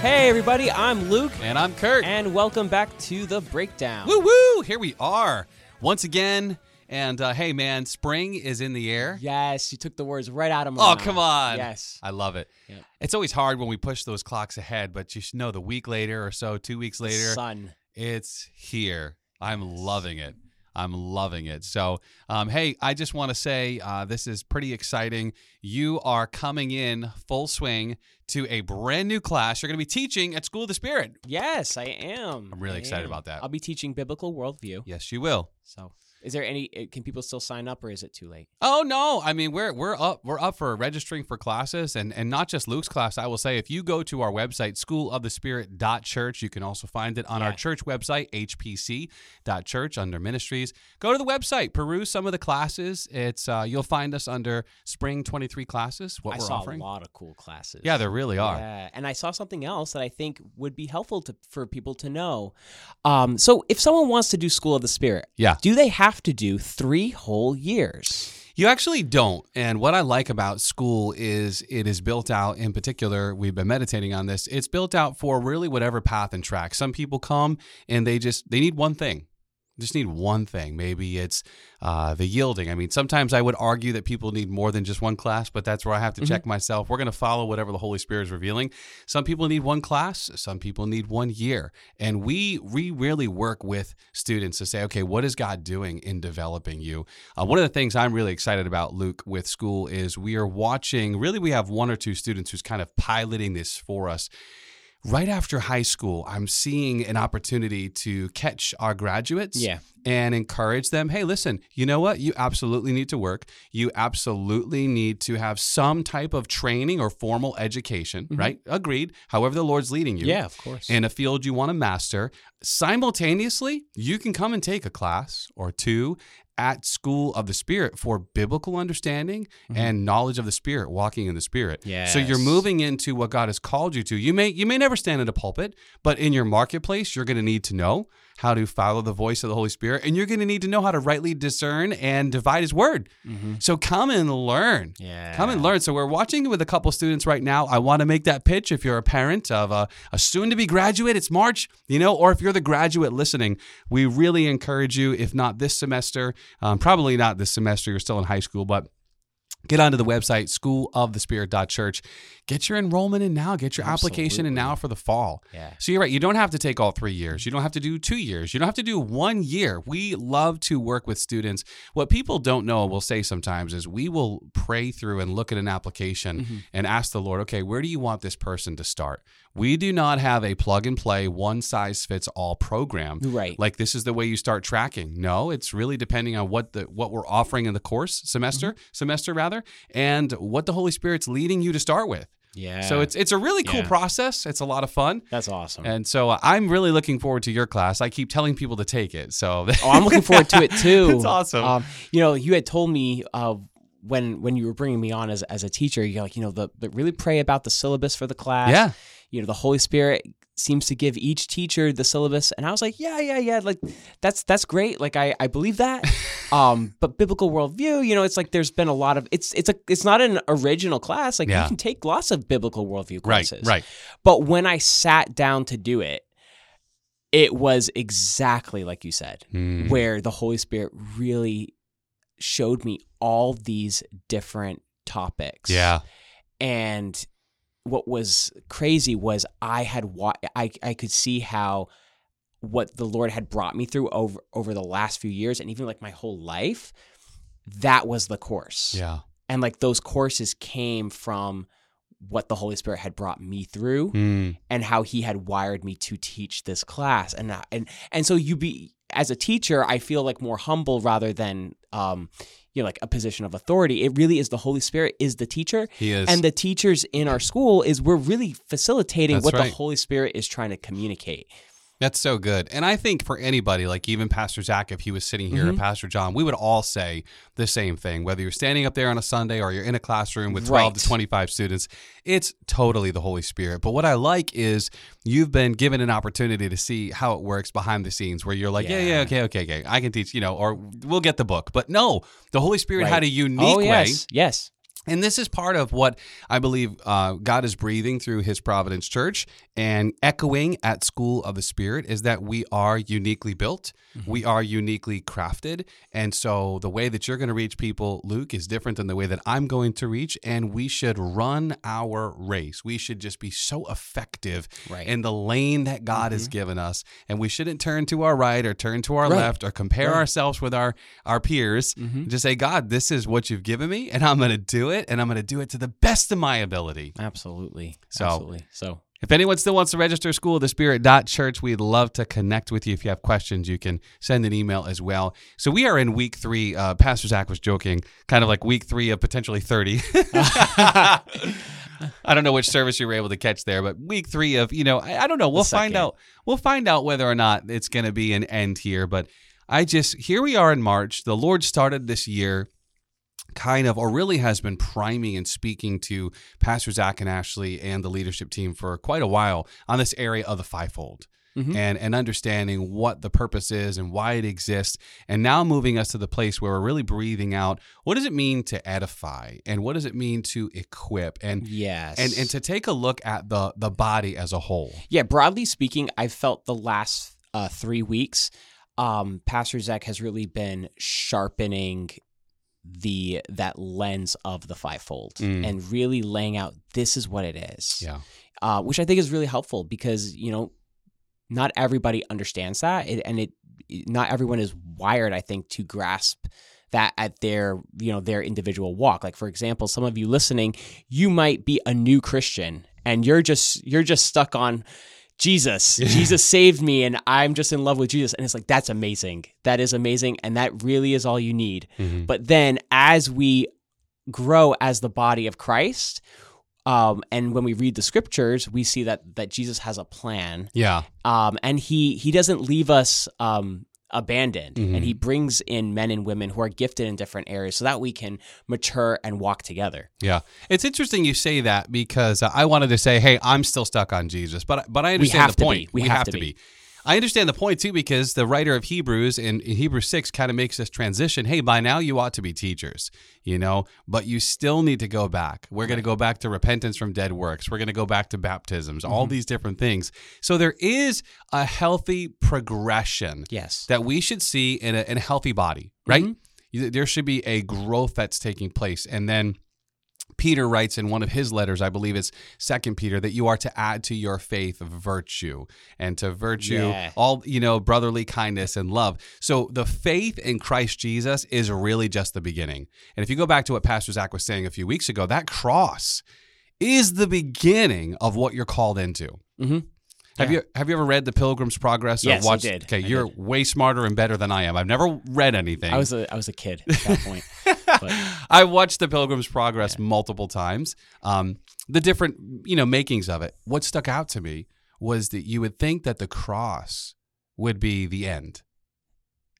Hey, everybody, I'm Luke, And I'm Kurt. and welcome back to The Breakdown. woo woo! Here we are once again. And uh, hey, man, spring is in the air. Yes, you took the words right out of my mouth. Oh, mouth. come on. Yes. I love it. Yep. It's always hard when we push those clocks ahead, but you should know the week later or so, two weeks later, Sun. it's here. I'm loving it. I'm loving it. So, um, hey, I just want to say uh, this is pretty exciting. You are coming in full swing to a brand new class. You're going to be teaching at School of the Spirit. Yes, I am. I'm really I excited am. about that. I'll be teaching biblical worldview. Yes, you will. So, is there any? uh, Can people still sign up, or is it too late? Oh no! I mean, we're we're up we're up for registering for classes, and and not just Luke's class. I will say, if you go to our website, schoolofthespirit.church, you can also find it on our church website, hpc.church, under ministries. Go to the website, peruse some of the classes. It's uh, you'll find us under spring twenty three classes. What I we're saw offering. a lot of cool classes. Yeah, there really are. Yeah, and I saw something else that I think would be helpful to for people to know. Um, so, if someone wants to do School of the Spirit, Yeah. do they have to do three whole years? You actually don't. And what I like about school is it is built out, in particular, we've been meditating on this, it's built out for really whatever path and track. Some people come and they just, they need one thing. Just need one thing. Maybe it's uh, the yielding. I mean, sometimes I would argue that people need more than just one class, but that's where I have to check myself. We're going to follow whatever the Holy Spirit is revealing. Some people need one class, some people need one year. And we, we really work with students to say, okay, what is God doing in developing you? Uh, one of the things I'm really excited about, Luke, with school is we are watching, really, we have one or two students who's kind of piloting this for us right after high school, I'm seeing an opportunity to catch our graduates Yeah. and encourage them. Hey, listen, you know what? You absolutely need to work. You absolutely need to have some type of training or formal education, mm-hmm. right? Agreed. However, the Lord's leading you. Yeah, of course. In a field you want to master. Simultaneously, you can come and take a class or two at School of the Spirit for biblical understanding mm-hmm. and knowledge of the Spirit, walking in the Spirit. So you're moving into what God has called you to. You may you may never stand in a pulpit, but in your marketplace, you're going to need to know how to follow the voice of the Holy Spirit, and you're going to need to know how to rightly discern and divide His word. Mm-hmm. So come and learn. Yeah. Come and learn. So we're watching with a couple students right now. I want to make that pitch. If you're a parent of a, a soon-to-be graduate, it's March, you know, or if you're the graduate listening, we really encourage you. If not this semester, um, probably not this semester. You're still in high school, but get onto the website schoolofthespirit.church get your enrollment in now. Get your application in now for the fall. Yeah. so you're right. You don't have to take all three years. You don't have to do two years. You don't have to do one year. We love to work with students. What people don't know we'll say sometimes is we will pray through and look at an application and ask the lord okay where do you want this person to start? We do not have a plug and play one size fits all program. Right. like this is the way you start tracking. No it's really depending on what the what we're offering in the course semester Mm-hmm. semester rather and what the holy spirit's leading you to start with Yeah. so it's it's a really cool Yeah. process it's a lot of fun that's awesome. and so uh, i'm really looking forward to your class i keep telling people to take it so oh, I'm looking forward to it too. It's awesome. Um, you know, you had told me uh, when when you were bringing me on as as a teacher, you're like, you know, the, the really pray about the syllabus for the class. yeah You know, the Holy Spirit seems to give each teacher the syllabus, and I was like, yeah, yeah, yeah. Like that's that's great. Like I I believe that. um, but biblical worldview, you know, it's like there's been a lot of it's it's a it's not an original class. Like Yeah. you can take lots of biblical worldview classes right right But when I sat down to do it, it was exactly like you said, Mm. where the Holy Spirit really showed me all these different topics. yeah And what was crazy was I had wa- I I could see how what the Lord had brought me through over over the last few years and even like my whole life that was the course. Yeah. And like those courses came from what the Holy Spirit had brought me through Mm. and how he had wired me to teach this class. And and and so you be as a teacher I feel like more humble rather than um you know like a position of authority. It really is the Holy Spirit is the teacher. He is. And the teachers in our school is we're really facilitating That's what right. the Holy Spirit is trying to communicate That's so good. And I think for anybody, like even Pastor Zach, if he was sitting here Mm-hmm. and Pastor John, we would all say the same thing. Whether you're standing up there on a Sunday or you're in a classroom with 12 Right. to 25 students, it's totally the Holy Spirit. But what I like is you've been given an opportunity to see how it works behind the scenes where you're like, yeah, yeah, Yeah. okay, okay, okay. I can teach, you know, or we'll get the book. But no, the Holy Spirit Right. had a unique oh way yes yes And this is part of what I believe uh, God is breathing through His Providence Church and echoing at School of the Spirit is that we are uniquely built, Mm-hmm. we are uniquely crafted. And so the way that you're going to reach people, Luke, is different than the way that I'm going to reach. And we should run our race. We should just be so effective Right. in the lane that God has given us. And we shouldn't turn to our right or turn to our Right. left or compare Right. ourselves with our, our peers. Mhm. Just say, God, this is what you've given me, and I'm going to do it, and I'm going to do it to the best of my ability. Absolutely. So- Absolutely. So If anyone still wants to register School of the Spirit.church, we'd love to connect with you. If you have questions, you can send an email as well. So we are in week three. Uh, Pastor Zach was joking, kind of like week three of potentially 30. I don't know which service you were able to catch there, but week three of, you know, I, I don't know. We'll find out. We'll find out whether or not it's going to be an end here. But I just, here we are in March. The Lord started this year kind of, or really has been priming and speaking to Pastor Zach and Ashley and the leadership team for quite a while on this area of the fivefold. Mhm. And, and understanding what the purpose is and why it exists, and now moving us to the place where we're really breathing out. What does it mean to edify, and what does it mean to equip, and yes. and and to take a look at the the body as a whole? Yeah, broadly speaking, I felt the last uh, three weeks, um, Pastor Zach has really been sharpening the that lens of the fivefold Mm. and really laying out this is what it is. Yeah, uh, which I think is really helpful because you know not everybody understands that, it, and it not everyone is wired, I think, to grasp that at their you know their individual walk. Like for example, some of you listening, you might be a new Christian and you're just you're just stuck on Jesus. Jesus saved me and I'm just in love with Jesus. And it's like, that's amazing. That is amazing. And that really is all you need. Mhm. But then as we grow as the body of Christ, um, and when we read the scriptures, we see that that Jesus has a plan, yeah, um, and he he doesn't leave us um, abandoned, Mhm. and he brings in men and women who are gifted in different areas, so that we can mature and walk together. yeah. It's interesting you say that because uh, I wanted to say, hey, I'm still stuck on Jesus, but but I understand the point. be. We have to be. I understand the point too because the writer of Hebrews in, in Hebrews 6 kind of makes this transition. Hey, by now you ought to be teachers, you know, but you still need to go back. We're going to go back to repentance from dead works. We're going to go back to baptisms, all these different things. So there is a healthy progression Yes. that we should see in a, in a healthy body, right? Mhm. There should be a growth that's taking place. And then Peter writes in one of his letters, I believe it's Second Peter, that you are to add to your faith virtue, and to virtue Yeah. all you know brotherly kindness and love. So the faith in Christ Jesus is really just the beginning. And if you go back to what Pastor Zach was saying a few weeks ago, that cross is the beginning of what you're called into. hmm Have Yeah. you have you ever read The Pilgrim's Progress? or Yes, I watched- did. Okay, I you're did. way smarter and better than I am. I've never read anything. I was a I was a kid at that point. but I watched The Pilgrim's Progress multiple times. Um, the different, you know, makings of it. What stuck out to me was that you would think that the cross would be the end,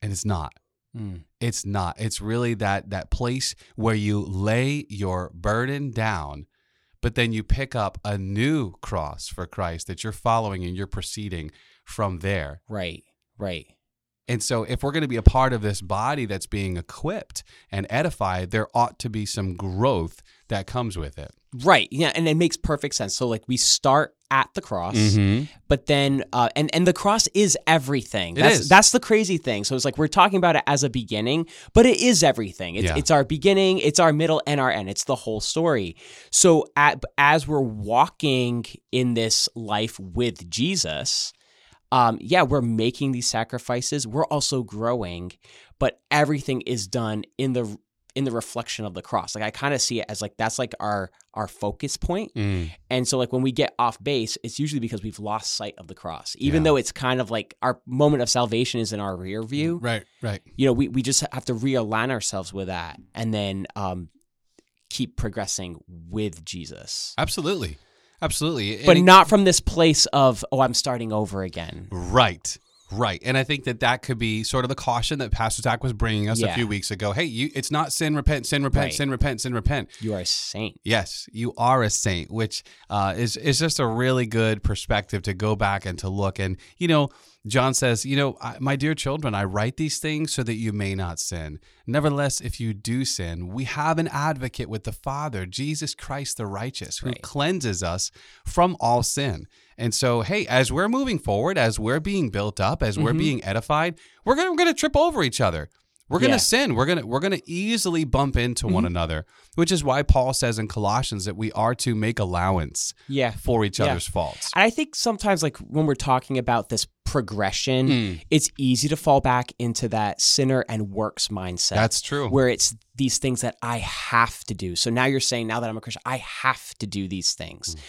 and it's not. mm, It's not. It's really that that place where you lay your burden down, but then you pick up a new cross for Christ that you're following and you're proceeding from there. right, right. And so, if we're going to be a part of this body that's being equipped and edified, there ought to be some growth that comes with it. Right. Yeah, and it makes perfect sense. So like we start at the cross, Mm-hmm. but then uh, and and the cross is everything. It That's is. that's the crazy thing. So it's like we're talking about it as a beginning, but it is everything. It's Yeah. it's our beginning, it's our middle, and our end. It's the whole story. So at, as we're walking in this life with Jesus, um, yeah, we're making these sacrifices. We're also growing, but everything is done in the in the reflection of the cross. Like I kind of see it as like that's like our our focus point. Mm. And so, like, when we get off base, it's usually because we've lost sight of the cross. Even Yeah. though it's kind of like our moment of salvation is in our rear view, Right, right. you know, we, we just have to realign ourselves with that and then um, keep progressing with Jesus. Absolutely. Absolutely. But And it- not from this place of, oh, I'm starting over again. Right. Right. And I think that that could be sort of the caution that Pastor Zach was bringing us a few weeks ago. Hey, you, it's not sin, repent, sin, repent, Right. sin, repent, sin, repent. You are a saint. Yes, you are a saint, which uh, is is just a really good perspective to go back and to look. And you know, John says, You know, I, my dear children, I write these things so that you may not sin. Nevertheless, if you do sin, we have an advocate with the Father, Jesus Christ the righteous, who Right. cleanses us from all sin. And so, hey, as we're moving forward, as we're being built up, as we're Mhm. being edified, we're we're gonna trip over each other. We're gonna Yeah. sin. We're gonna we're gonna easily bump into one Mhm. another, which is why Paul says in Colossians that we are to make allowance Yeah. for each Yeah. other's faults. And I think sometimes, like when we're talking about this progression, Mm, it's easy to fall back into that sinner and works mindset. that's true. where it's these things that I have to do. So now you're saying, now that I'm a Christian, I have to do these things. Mm.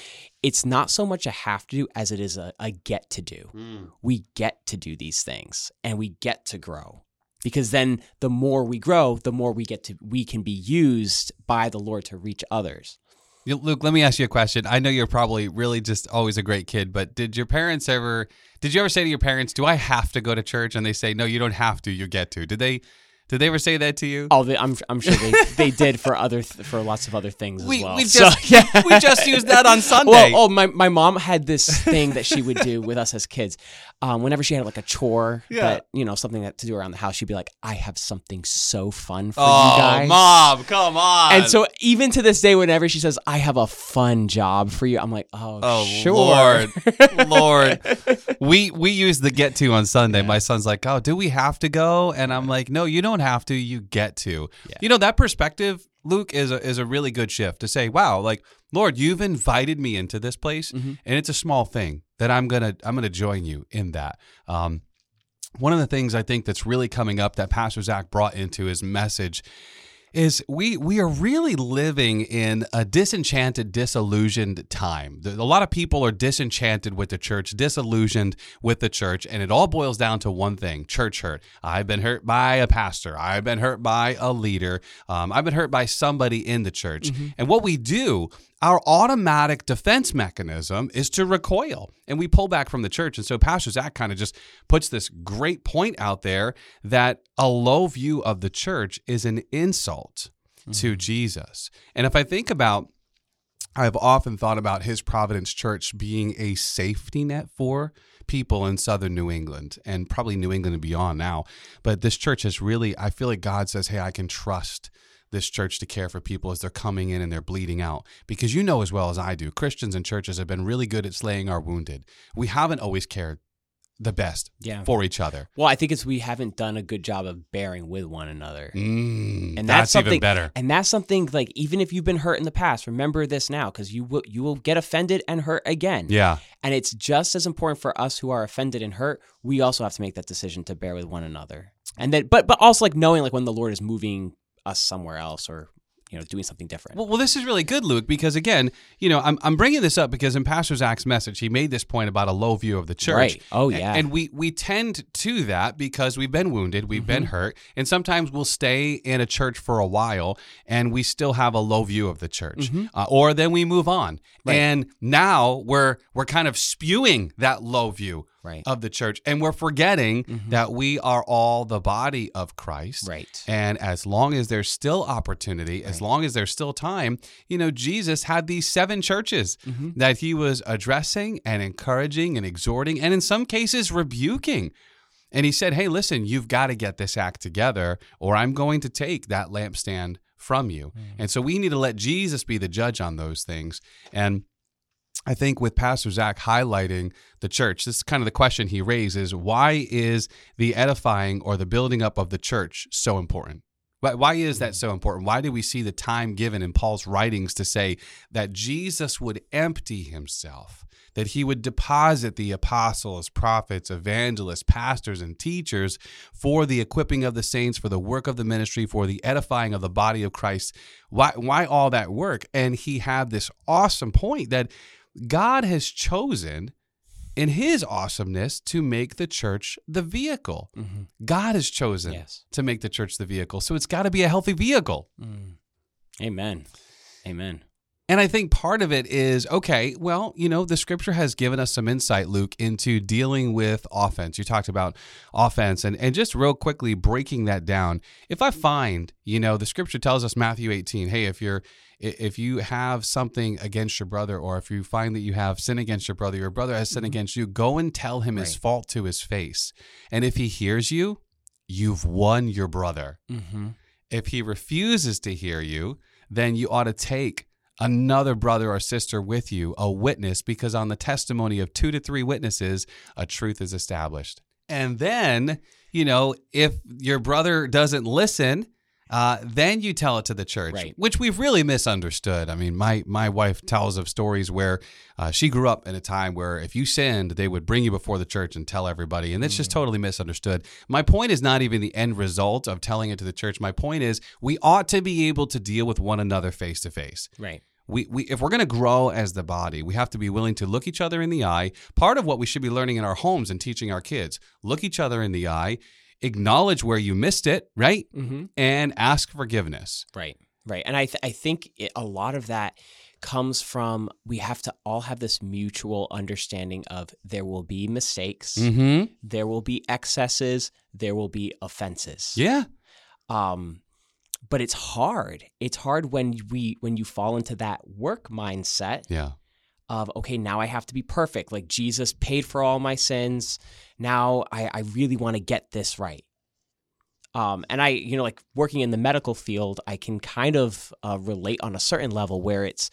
It's not so much a have to do as it is a, a get to do. Mm. We get to do these things and we get to grow. Because then the more we grow, the more we get to we can be used by the Lord to reach others. Luke, let me ask you a question. I know you're probably really just always a great kid, but did your parents ever did you ever say to your parents, "Do I have to go to church?" and they say, "No, you don't have to. You get to." Did they did they ever say that to you? Oh, they, I'm I'm sure they, they did for other th- for lots of other things as we, well. we So, just yeah. we just used that on Sunday. Well, oh, my, my mom had this thing that she would do with us as kids. Um, whenever she had like a chore Yeah. that, you know, something that to do around the house, she'd be like, I have something so fun for Oh, you guys. mom, come on. And so even to this day, whenever she says, I have a fun job for you, I'm like, oh, Oh, sure. Lord. Lord. we we use the get to on Sunday. My son's like, "Oh, do we have to go?" And I'm like, "No, you don't have to. You get to." Yeah. You know that perspective, Luke, is a, is a really good shift to say, "Wow, like Lord, you've invited me into this place, Mhm. and it's a small thing that I'm gonna I'm gonna join you in that." Um, one of the things I think that's really coming up that Pastor Zach brought into his message is we we are really living in a disenchanted, disillusioned time. A lot of people are disenchanted with the church, disillusioned with the church, and it all boils down to one thing: church hurt. I've been hurt by a pastor. I've been hurt by a leader. Um, I've been hurt by somebody in the church. And what we do. Our automatic defense mechanism is to recoil and we pull back from the church. And so Pastor Zach kind of just puts this great point out there that a low view of the church is an insult to mm-hmm. Jesus. And if I think about I've often thought about his Providence Church being a safety net for people in southern New England and probably New England and beyond now. But this church has really, I feel like God says, hey, I can trust this church to care for people as they're coming in and they're bleeding out. Because you know as well as I do, Christians and churches have been really good at slaying our wounded. We haven't always cared the best Yeah. for each other. Well, I think it's we haven't done a good job of bearing with one another. Mm, And that's, that's even something- better. And that's something like even if you've been hurt in the past, remember this now because you will you will get offended and hurt again. Yeah. And it's just as important for us who are offended and hurt. We also have to make that decision to bear with one another. And then, but but also like knowing like when the Lord is moving us somewhere else or you know doing something different. Well, well, this is really good, Luke, because again, you know, I'm, I'm bringing this up because in Pastor Zach's message, he made this point about a low view of the church. Right. Oh yeah. And we we tend to that because we've been wounded, we've been Mm-hmm. hurt, and sometimes we'll stay in a church for a while and we still have a low view of the church, Mhm. uh, or then we move on, Right. and now we're we're kind of spewing that low view right. of the church, and we're forgetting Mhm. that we are all the body of Christ, right. and as long as there's still opportunity, as long as there's still time, you know, Jesus had these seven churches Mhm. that he was addressing and encouraging and exhorting, and in some cases, rebuking. And he said, Hey, listen, you've got to get this act together, or I'm going to take that lampstand from you. And so we need to let Jesus be the judge on those things. And I think with Pastor Zach highlighting the church, this is kind of the question he raises why is the edifying or the building up of the church so important? Why, why is that mm. so important? Why do we see the time given in Paul's writings to say that Jesus would empty himself, that he would deposit the apostles, prophets, evangelists, pastors, and teachers for the equipping of the saints, for the work of the ministry, for the edifying of the body of Christ? Why, why all that work? And he had this awesome point that God has chosen in his awesomeness to make the church the vehicle. Mhm. God has chosen Yes. to make the church the vehicle. So it's got to be a healthy vehicle. Mm. Amen. Amen. And I think part of it is okay, well, you know, the scripture has given us some insight, Luke, into dealing with offense. You talked about offense and, and just real quickly breaking that down. If I find, you know, the scripture tells us Matthew 18, hey, if you're if you have something against your brother or if you find that you have sin against your brother, your brother has sin Mhm. against you, go and tell him his fault to his face. And if he hears you, you've won your brother. Mm-hmm. If he refuses to hear you, then you ought to take another brother or sister with you, a witness, because on the testimony of two to three witnesses, a truth is established. And then, you know, if your brother doesn't listen, uh, then you tell it to the church, Right. which we've really misunderstood. I mean, my my wife tells of stories where uh, she grew up in a time where if you sinned, they would bring you before the church and tell everybody, and it's just totally misunderstood. My point is not even the end result of telling it to the church. My point is we ought to be able to deal with one another face to face. Right. We, we if we're going to grow as the body, we have to be willing to look each other in the eye. Part of what we should be learning in our homes and teaching our kids: look each other in the eye, acknowledge where you missed it, right, Mm-hmm. and ask forgiveness. Right. Right. And I th- I think it, a lot of that comes from we have to all have this mutual understanding of there will be mistakes, Mm-hmm. there will be excesses, there will be offenses. Yeah. Um but it's hard. It's hard when we when you fall into that work mindset Yeah. Of okay now i have to be perfect like jesus paid for all my sins now i, I really want to get this right um, and i you know like working in the medical field i can kind of uh, relate on a certain level where it's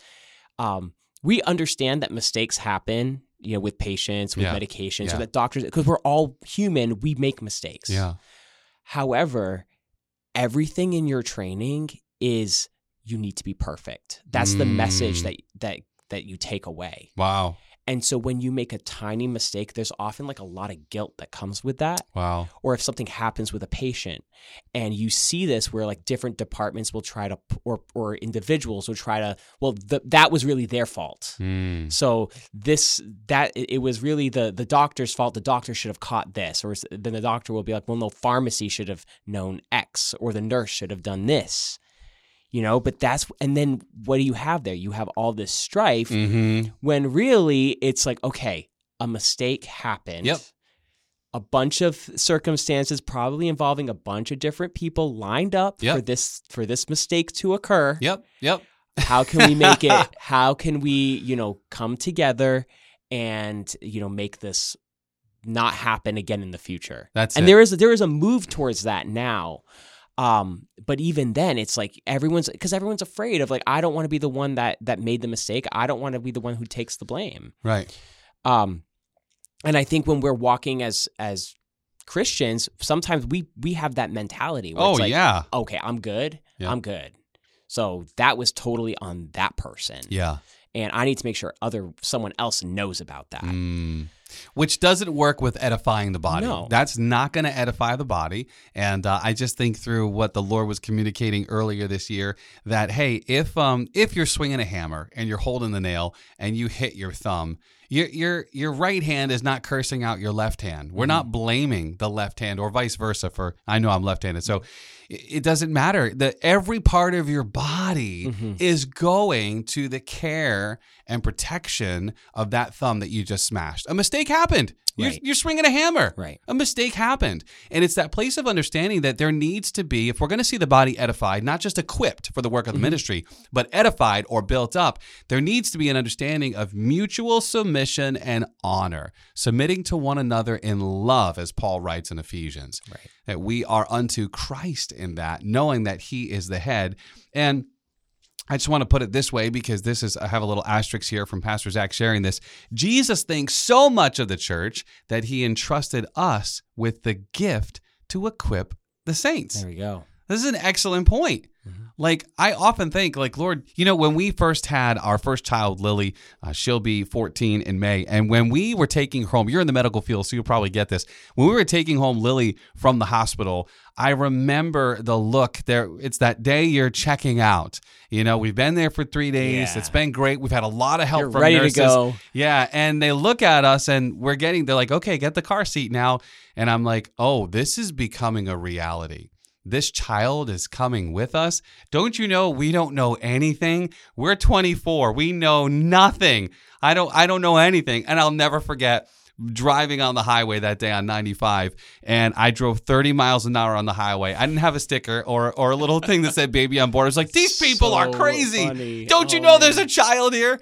um, we understand that mistakes happen you know with patients with Yeah. medications Yeah. or that doctors because we're all human we make mistakes Yeah. However, everything in your training is you need to be perfect. That's the message Mm. that that that you take away. Wow. And so when you make a tiny mistake, there's often like a lot of guilt that comes with that. Wow. Or if something happens with a patient and you see this where like different departments will try to or or individuals will try to well th- that was really their fault. Mm. So this that it it was really the the doctor's fault. The doctor should have caught this, or then the doctor will be like, "Well, no, pharmacy should have known X, or the nurse should have done this." You know, but that's and then what do you have there? You have all this strife Mm-hmm. when really it's like, okay, a mistake happened. Yep. A bunch of circumstances, probably involving a bunch of different people, lined up Yep. for this for this mistake to occur Yep. Yep. how can we make it how can we you know come together and you know make this not happen again in the future That's and it. there is there is a move towards that now um but even then it's like everyone's because everyone's afraid of like i don't want to be the one that that made the mistake i don't want to be the one who takes the blame right. um and i think when we're walking as as christians sometimes we we have that mentality where Oh it's like, yeah. okay i'm good Yeah. i'm good so that was totally on that person Yeah. And I need to make sure other someone else knows about that. Mm. Which doesn't work with edifying the body. No. That's not going to edify the body. And uh, I just think through what the Lord was communicating earlier this year that hey, if um if you're swinging a hammer and you're holding the nail and you hit your thumb, your your your right hand is not cursing out your left hand. We're not blaming the left hand or vice versa. For I know I'm left-handed, so it doesn't matter. That every part of your body Mhm. is going to the care and protection of that thumb that you just smashed. A mistake happened. You're, Right. you're swinging a hammer. Right. A mistake happened. And it's that place of understanding that there needs to be, if we're going to see the body edified, not just equipped for the work of the mm-hmm. ministry, but edified or built up, there needs to be an understanding of mutual submission and honor, submitting to one another in love, as Paul writes in Ephesians. Right. That we are unto Christ in that, knowing that he is the head. And I just want to put it this way because this is, I have a little asterisk here from Pastor Zach sharing this. Jesus thinks so much of the church that he entrusted us with the gift to equip the saints. There we go. This is an excellent point. Mhm. Like, I often think, like, Lord, you know, when we first had our first child, Lily, uh, she'll be 14 in May. And when we were taking her home, you're in the medical field, so you'll probably get this. When we were taking home Lily from the hospital, I remember the look there. It's that day you're checking out. You know, we've been there for three days. Yeah. It's been great. We've had a lot of help You're from ready nurses. to go. Yeah, and they look at us and we're getting they're like, "Okay, get the car seat now." And I'm like, "Oh, this is becoming a reality." This child is coming with us. Don't you know we don't know anything? We're 24. We know nothing. I don't I don't know anything. And I'll never forget driving on the highway that day on 95 and I drove 30 miles an hour on the highway. I didn't have a sticker or or a little thing that said baby on board. I was like, these people So are crazy. funny. Don't you Oh, know there's a child here?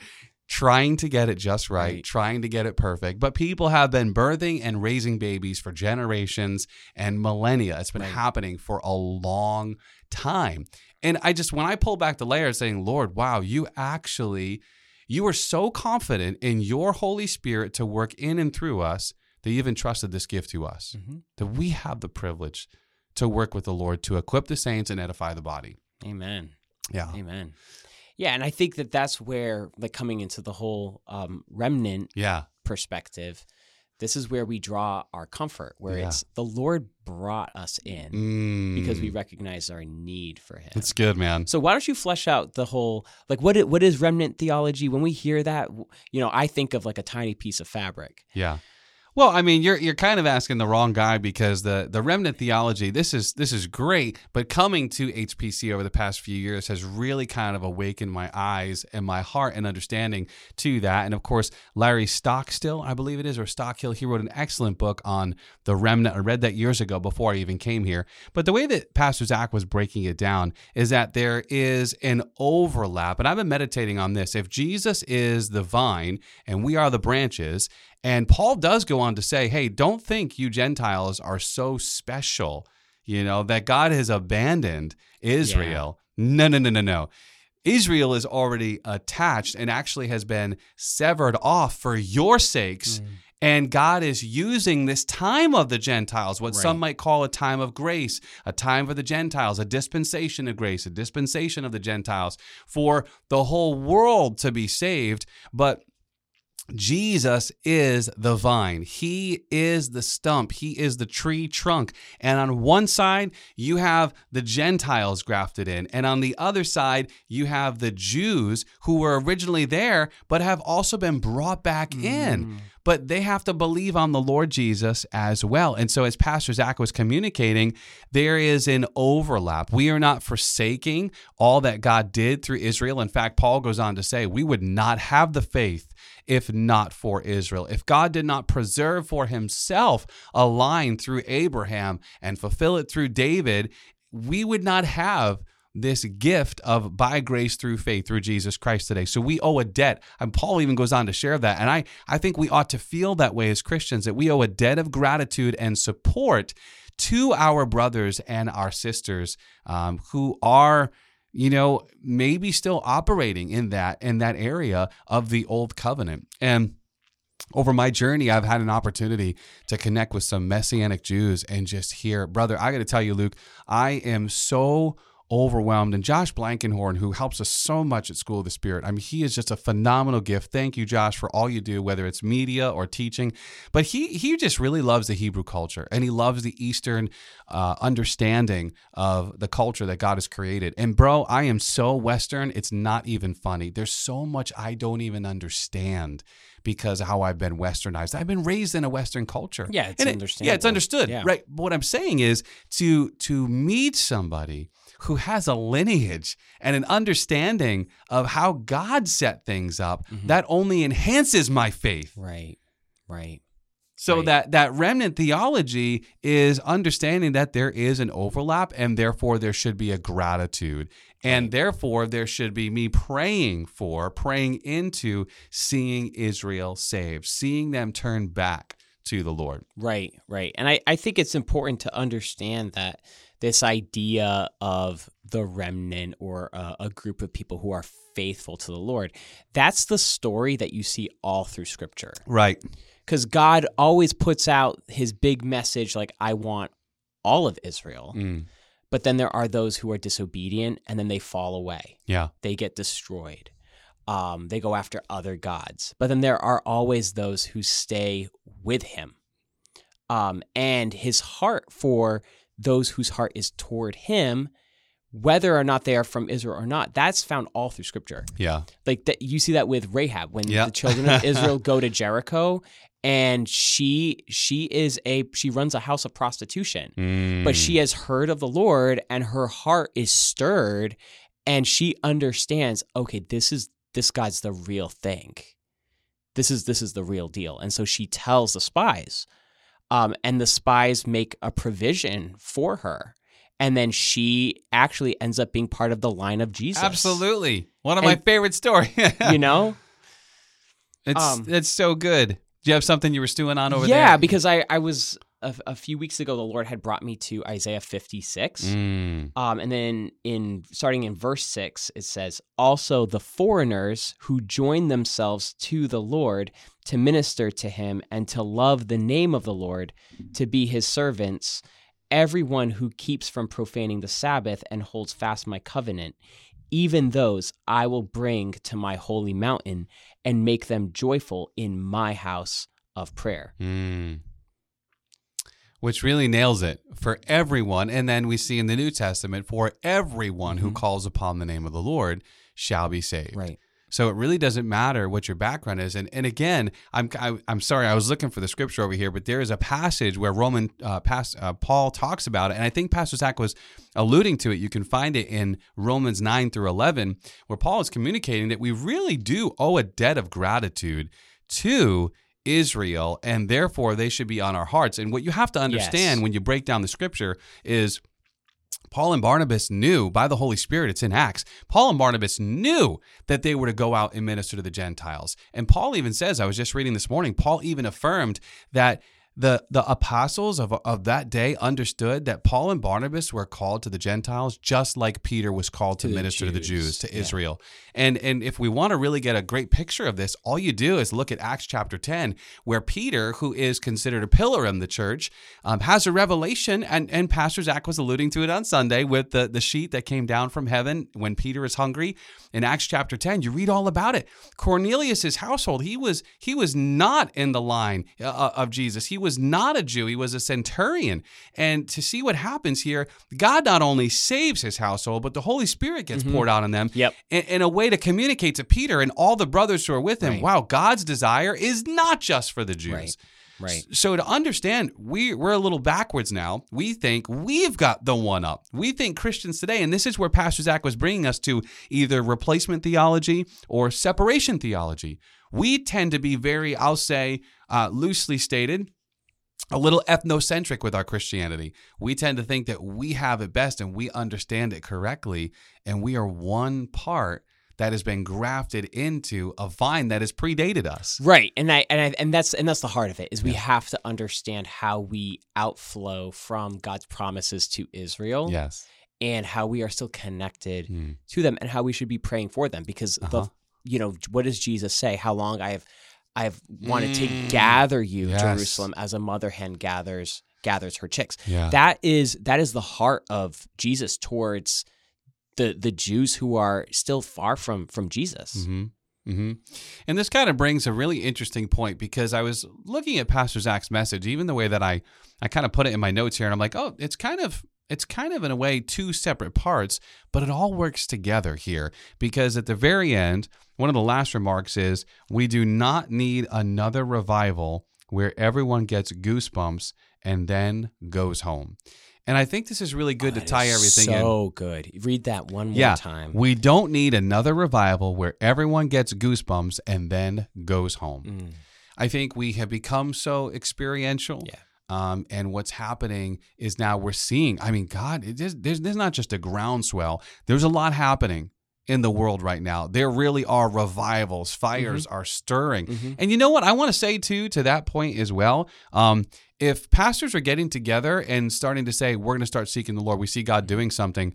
Trying to get it just right, Right. trying to get it perfect. But people have been birthing and raising babies for generations and millennia. It's been Right. happening for a long time. And I just, when I pull back the layer saying, Lord, wow, you actually, you were so confident in your Holy Spirit to work in and through us that you even trusted this gift to us. Mhm. That we have the privilege to work with the Lord to equip the saints and edify the body. Amen. Yeah. Amen. Yeah, and I think that that's where, like, coming into the whole um, remnant Yeah. perspective, this is where we draw our comfort, where Yeah. it's the Lord brought us in Mm. because we recognize our need for Him. It's good, man. So why don't you flesh out the whole like what what is remnant theology? When we hear that, you know, I think of like a tiny piece of fabric. Yeah. Well, I mean, you're you're kind of asking the wrong guy because the the remnant theology this is this is great, but coming to HPC over the past few years has really kind of awakened my eyes and my heart and understanding to that. And of course, Larry Stockstill, I believe it is, or Stockhill, he wrote an excellent book on the remnant. I read that years ago before I even came here. But the way that Pastor Zach was breaking it down is that there is an overlap, and I've been meditating on this. If Jesus is the vine and we are the branches, and Paul does go on to say, hey, don't think you Gentiles are so special, you know, that God has abandoned Israel. No, no, no, no, no. Israel is already attached and actually has been severed off for your sakes. Mm. And God is using this time of the Gentiles, what some might call a time of grace, a time for the Gentiles, a dispensation of grace, a dispensation of the Gentiles, for the whole world to be saved. But Jesus is the vine. He is the stump. He is the tree trunk. And on one side, you have the Gentiles grafted in. And on the other side, you have the Jews who were originally there, but have also been brought back mm. in. But they have to believe on the Lord Jesus as well. And so, as Pastor Zach was communicating, there is an overlap. We are not forsaking all that God did through Israel. In fact, Paul goes on to say, we would not have the faith if not for Israel. If God did not preserve for himself a line through Abraham and fulfill it through David, we would not have this gift of by grace through faith through Jesus Christ today. So we owe a debt. And Paul even goes on to share that. And I, I think we ought to feel that way as Christians that we owe a debt of gratitude and support to our brothers and our sisters um, who are you know, maybe still operating in that in that area of the old covenant. And over my journey, I've had an opportunity to connect with some messianic Jews and just hear, brother, I got to tell you, Luke, I am so overwhelmed. And Josh Blankenhorn, who helps us so much at School of the Spirit, I mean, he is just a phenomenal gift. Thank you, Josh, for all you do, whether it's media or teaching. But he he just really loves the Hebrew culture and he loves the Eastern uh, understanding of the culture that God has created. And bro, I am so Western, it's not even funny. There's so much I don't even understand because of how I've been westernized. I've been raised in a Western culture. Yeah, it's it- Yeah, it's understood. Yeah. Right. But what I'm saying is to to meet somebody who has a lineage and an understanding of how God set things up, Mm-hmm. that only enhances my faith. Right. Right. So Right. that that remnant theology is understanding that there is an overlap and therefore there should be a gratitude. And therefore there should be me praying for, praying into seeing Israel saved, seeing them turn back to the Lord. Right, right. And I, I think it's important to understand that this idea of the remnant or a, a group of people who are faithful to the Lord, that's the story that you see all through Scripture. Right. Because God always puts out his big message, like, I want all of Israel. Mm. But then there are those who are disobedient and then they fall away. Yeah. They get destroyed. Um, they go after other gods. But then there are always those who stay with him. Um, and his heart for those whose heart is toward him whether or not they are from Israel or not, that's found all through scripture. Yeah. Like that you see that with Rahab when Yeah. the children of Israel go to Jericho and she she is a she runs a house of prostitution. But Mm. she has heard of the Lord and her heart is stirred and she understands, okay, this is this guy's the real thing. This is this is the real deal. And so she tells the spies. Um, and the spies make a provision for her. And then she actually ends up being part of the line of Jesus. Absolutely. One of And- my favorite stories. You know? it's Um, it's so good. Do you have something you were stewing on over yeah, there? Yeah, because I, I was a, a few weeks ago, the Lord had brought me to Isaiah 56. Mm. Um, and then in starting in verse six, it says, "Also the foreigners who join themselves to the Lord to minister to Him and to love the name of the Lord, to be His servants, everyone who keeps from profaning the Sabbath and holds fast my covenant, even those I will bring to my holy mountain and make them joyful in my house of prayer." Mm. Which really nails it for everyone. And then we see in the New Testament, for everyone who Mhm. calls upon the name of the Lord shall be saved. Right. So it really doesn't matter what your background is. And and again, I'm I, I'm sorry, I was looking for the scripture over here, but there is a passage where Roman uh, past, uh, Paul talks about it, and I think Pastor Zach was alluding to it. You can find it in Romans nine through eleven, where Paul is communicating that we really do owe a debt of gratitude to Israel, and therefore they should be on our hearts. And what you have to understand Yes. when you break down the scripture is Paul and Barnabas knew by the Holy Spirit, it's in Acts. Paul and Barnabas knew that they were to go out and minister to the Gentiles. And Paul even says, I was just reading this morning, Paul even affirmed that the, the apostles of, of that day understood that Paul and Barnabas were called to the Gentiles just like Peter was called to, To minister to the Jews, Jews, to yeah. Israel. And, and if we want to really get a great picture of this, all you do is look at Acts chapter 10, where Peter, who is considered a pillar in the church, um, has a revelation, and, and Pastor Zach was alluding to it on Sunday with the, the sheet that came down from heaven when Peter is hungry. In Acts chapter 10, you read all about it. Cornelius's household, he was he was not in the line uh, of Jesus. He was not a Jew. He was a centurion. And to see what happens here, God not only saves his household, but the Holy Spirit gets Mhm. poured out on them Yep. in, in a way to communicate to Peter and all the brothers who are with him, Right. wow, God's desire is not just for the Jews. Right. Right. So to understand, we we're a little backwards now. We think we've got the one up. We think Christians today, and this is where Pastor Zach was bringing us to either replacement theology or separation theology. We tend to be very, I'll say, uh, loosely stated, a little ethnocentric with our Christianity. We tend to think that we have it best and we understand it correctly, and we are one part that has been grafted into a vine that has predated us. Right, and I and I and that's and that's the heart of it is we have to understand how we outflow from God's promises to Israel, Yes. and how we are still connected Hmm. to them, and how we should be praying for them. Because Uh-huh. the you know what does Jesus say? How long I have I have wanted to Mm. gather you, Yes. Jerusalem, as a mother hen gathers gathers her chicks. Yeah. That is that is the heart of Jesus towards the the Jews who are still far from from Jesus. hmm hmm And this kind of brings a really interesting point because I was looking at Pastor Zach's message, even the way that I, I kind of put it in my notes here, and I'm like, oh, it's kind of it's kind of in a way two separate parts, but it all works together here because at the very end, one of the last remarks is we do not need another revival where everyone gets goosebumps and then goes home. And I think this is really good to tie everything in. So good. Read that one more Yeah, time. We don't need another revival where everyone gets goosebumps and then goes home. Mm. I think we have become so experiential. Yeah. Um, and what's happening is now we're seeing, I mean, God, it is, there's, there's not just a groundswell, there's a lot happening in the world right now. There really are revivals, fires are stirring. Mhm. And you know what? I want to say too, to that point as well. Um, if pastors are getting together and starting to say, we're going to start seeking the Lord, we see God doing something,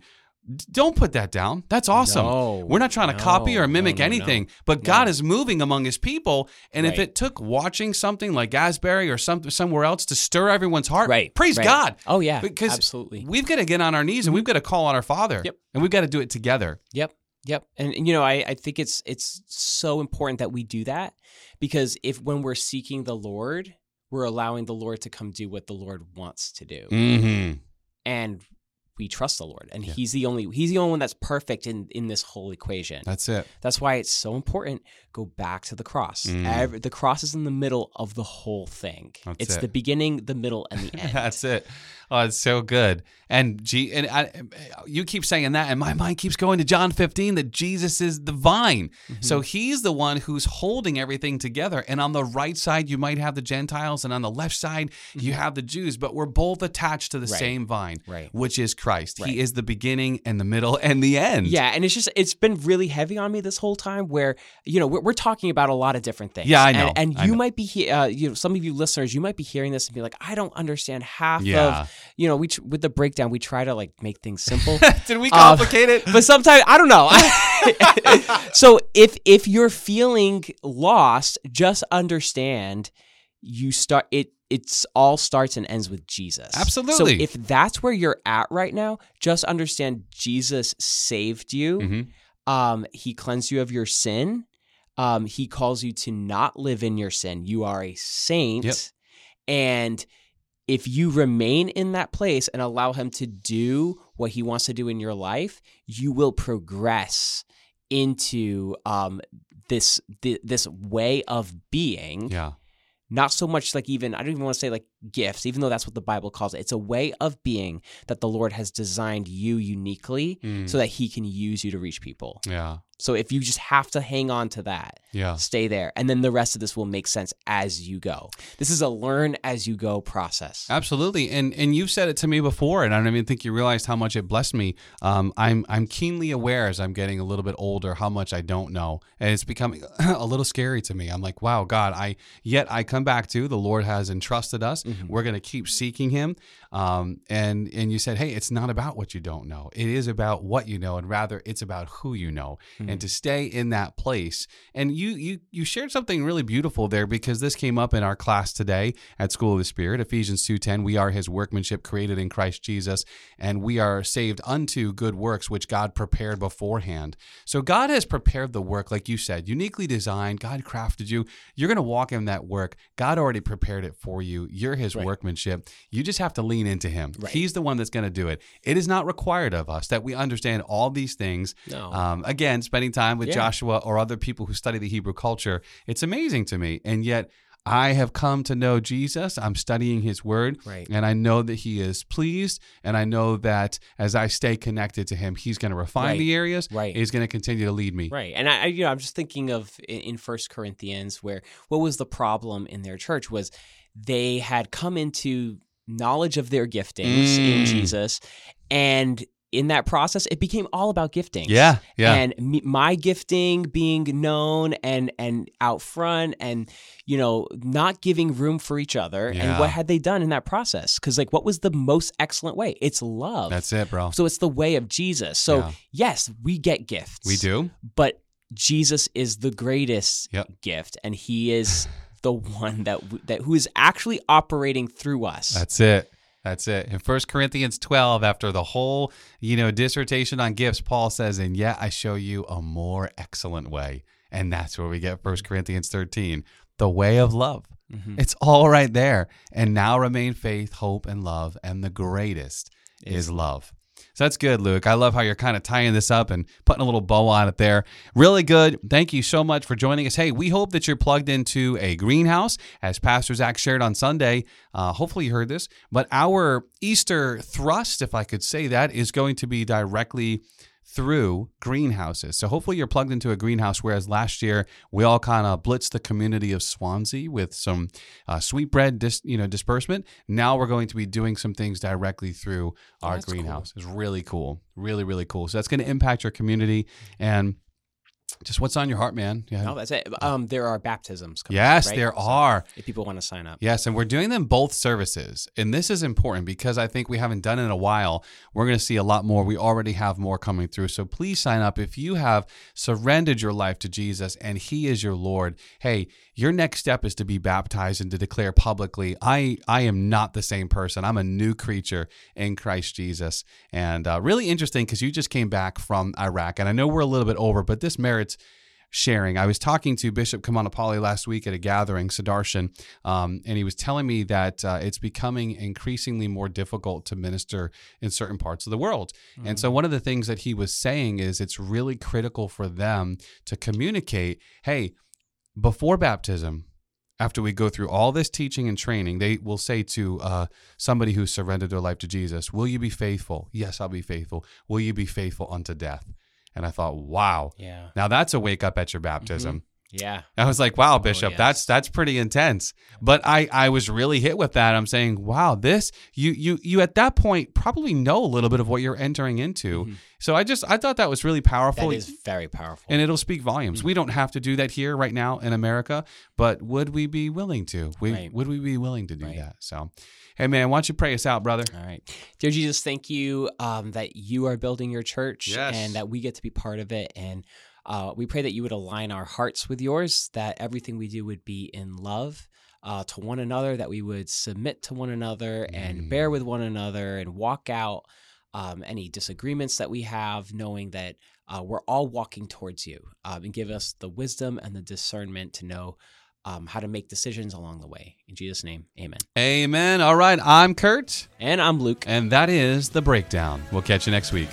don't put that down. That's awesome. No, We're not trying to copy or mimic no, no, anything, no. but God is moving among his people. And if it took watching something like Asbury or some, somewhere else to stir everyone's heart, Right. praise right. God. Oh yeah. Because absolutely. We've got to get on our knees and we've got to call on our Father. Yep. And we've got to do it together. Yep. Yep. And, and, you know, I, I think it's it's so important that we do that because if when we're seeking the Lord, we're allowing the Lord to come do what the Lord wants to do. Mm-hmm. And we trust the Lord, and He's the only He's the only one that's perfect in in this whole equation. That's it. That's why it's so important. Go back to the cross. Mm. Every, the cross is in the middle of the whole thing. That's it's it. the beginning, the middle, and the end. That's it. Oh, it's so good. And G and I, you keep saying that, and my mind keeps going to John 15 that Jesus is the vine. Mm-hmm. So he's the one who's holding everything together. And on the right side, you might have the Gentiles, and on the left side, you have the Jews. But we're both attached to the Mm-hmm. Right. same vine, Right. which is Christ. Right. He is the beginning and the middle and the end. Yeah, and it's just it's been really heavy on me this whole time. Where you know we're, we're talking about a lot of different things. Yeah, I know. And, and I you know. might be he- uh, you know some of you listeners, you might be hearing this and be like, I don't understand half Yeah. of you know we tr- with the breakdown we try to like make things simple. Did we Uh, complicate it? but sometimes I don't know. so if if you're feeling lost, just understand you start it it's all starts and ends with Jesus. Absolutely. So if that's where you're at right now, just understand Jesus saved you. Mhm. Um he cleansed you of your sin. Um he calls you to not live in your sin. You are a saint. Yep. And if you remain in that place and allow him to do what he wants to do in your life, you will progress into um, this thi- this way of being. Yeah. Not so much like even I don't even want to say like gifts, even though that's what the Bible calls it. It's a way of being that the Lord has designed you uniquely Mm. so that He can use you to reach people. Yeah. So if you just have to hang on to that, Yeah. stay there, and then the rest of this will make sense as you go. This is a learn as you go process. Absolutely, and and you've said it to me before, and I don't even think you realized how much it blessed me. Um, I'm I'm keenly aware as I'm getting a little bit older how much I don't know, and it's becoming a little scary to me. I'm like, wow, God, I yet I come back to the Lord has entrusted us. We're going to keep seeking Him, um, and and you said, hey, it's not about what you don't know. It is about what you know, and rather it's about who you know, and to stay in that place. And you you you shared something really beautiful there because this came up in our class today at School of the Spirit, Ephesians 2:10, we are his workmanship created in Christ Jesus, and we are saved unto good works which God prepared beforehand. So God has prepared the work like you said, uniquely designed, God crafted you. You're going to walk in that work. God already prepared it for you. You're his Right. workmanship. You just have to lean into him. Right. He's the one that's going to do it. It is not required of us that we understand all these things. No. Um, again, spending time with Yeah. Joshua or other people who study the Hebrew culture, it's amazing to me. And yet, I have come to know Jesus. I'm studying his word. Right. And I know that he is pleased. And I know that as I stay connected to him, he's going to refine Right. the areas. Right. He's going to continue to lead me. Right. And I, you know, I'm just thinking of in- in First Corinthians where what was the problem in their church was they had come into knowledge of their giftings in Mm. Jesus, and in that process, it became all about giftings. Yeah. Yeah. And me, my gifting being known and and out front, and you know, not giving room for each other. And what had they done in that process? Because like, what was the most excellent way? It's love. That's it, bro. so it's the way of Jesus. So Yeah. yes, we get gifts we do. but Jesus is the greatest Yep. gift, and He is the one that that who is actually operating through us. That's it. That's it. In 1 Corinthians 12, after the whole, you know, dissertation on gifts, Paul says, and yet I show you a more excellent way. And that's where we get 1 Corinthians 13, the way of love. Mhm. It's all right there. And now remain faith, hope, and love. And the greatest is love. So that's good, Luke. I love how you're kind of tying this up and putting a little bow on it there. Really good. Thank you so much for joining us. Hey, we hope that you're plugged into a greenhouse, as Pastor Zach shared on Sunday. Uh, hopefully, you heard this. But our Easter thrust, if I could say that, is going to be directly through greenhouses. So hopefully you're plugged into a greenhouse. Whereas last year we all kind of blitzed the community of Swansea with some uh, sweetbread, dis, you know, disbursement. Now we're going to be doing some things directly through our that's cool. greenhouse. It's really cool, really really cool. So that's going to impact your community and just what's on your heart, man. Yeah. No, that's it. Um, there are baptisms. Coming yes, up, right? there So are. If people want to sign up, Yes, and we're doing them both services. And this is important because I think we haven't done it in a while. We're going to see a lot more. We already have more coming through. So please sign up if you have surrendered your life to Jesus and he is your Lord. Hey, your next step is to be baptized and to declare publicly, I I am not the same person. I'm a new creature in Christ Jesus. And uh, really interesting because you just came back from Iraq and I know we're a little bit over, but this merits sharing. I was talking to Bishop Kamanapali last week at a gathering, Sudarshan, um, and he was telling me that uh, it's becoming increasingly more difficult to minister in certain parts of the world. Mm-hmm. And so, one of the things that he was saying is it's really critical for them to communicate hey, before baptism, after we go through all this teaching and training, they will say to uh, somebody who's surrendered their life to Jesus, Will you be faithful? Yes, I'll be faithful. Will you be faithful unto death? And I thought, wow. Yeah. Now that's a wake up at your baptism. Mm-hmm. Yeah. I was like, wow, Bishop, oh, yes. that's that's pretty intense. But I I was really hit with that. I'm saying, wow, this you you you at that point probably know a little bit of what you're entering into. Mm-hmm. So I just I thought that was really powerful. It is very powerful. And it'll speak volumes. Mm-hmm. We don't have to do that here right now in America, but would we be willing to? We right. would we be willing to do right. that? So Hey man, why don't you pray us out, brother? All right. Dear Jesus, thank you um, that you are building your church yes. and that we get to be part of it. And uh, we pray that you would align our hearts with yours, that everything we do would be in love. Uh, to one another, that we would submit to one another and mm. bear with one another and walk out um, any disagreements that we have, knowing that uh, we're all walking towards you um, and give us the wisdom and the discernment to know um, how to make decisions along the way. In Jesus' name, amen. Amen. All right. I'm Kurt. And I'm Luke. And that is The Breakdown. We'll catch you next week.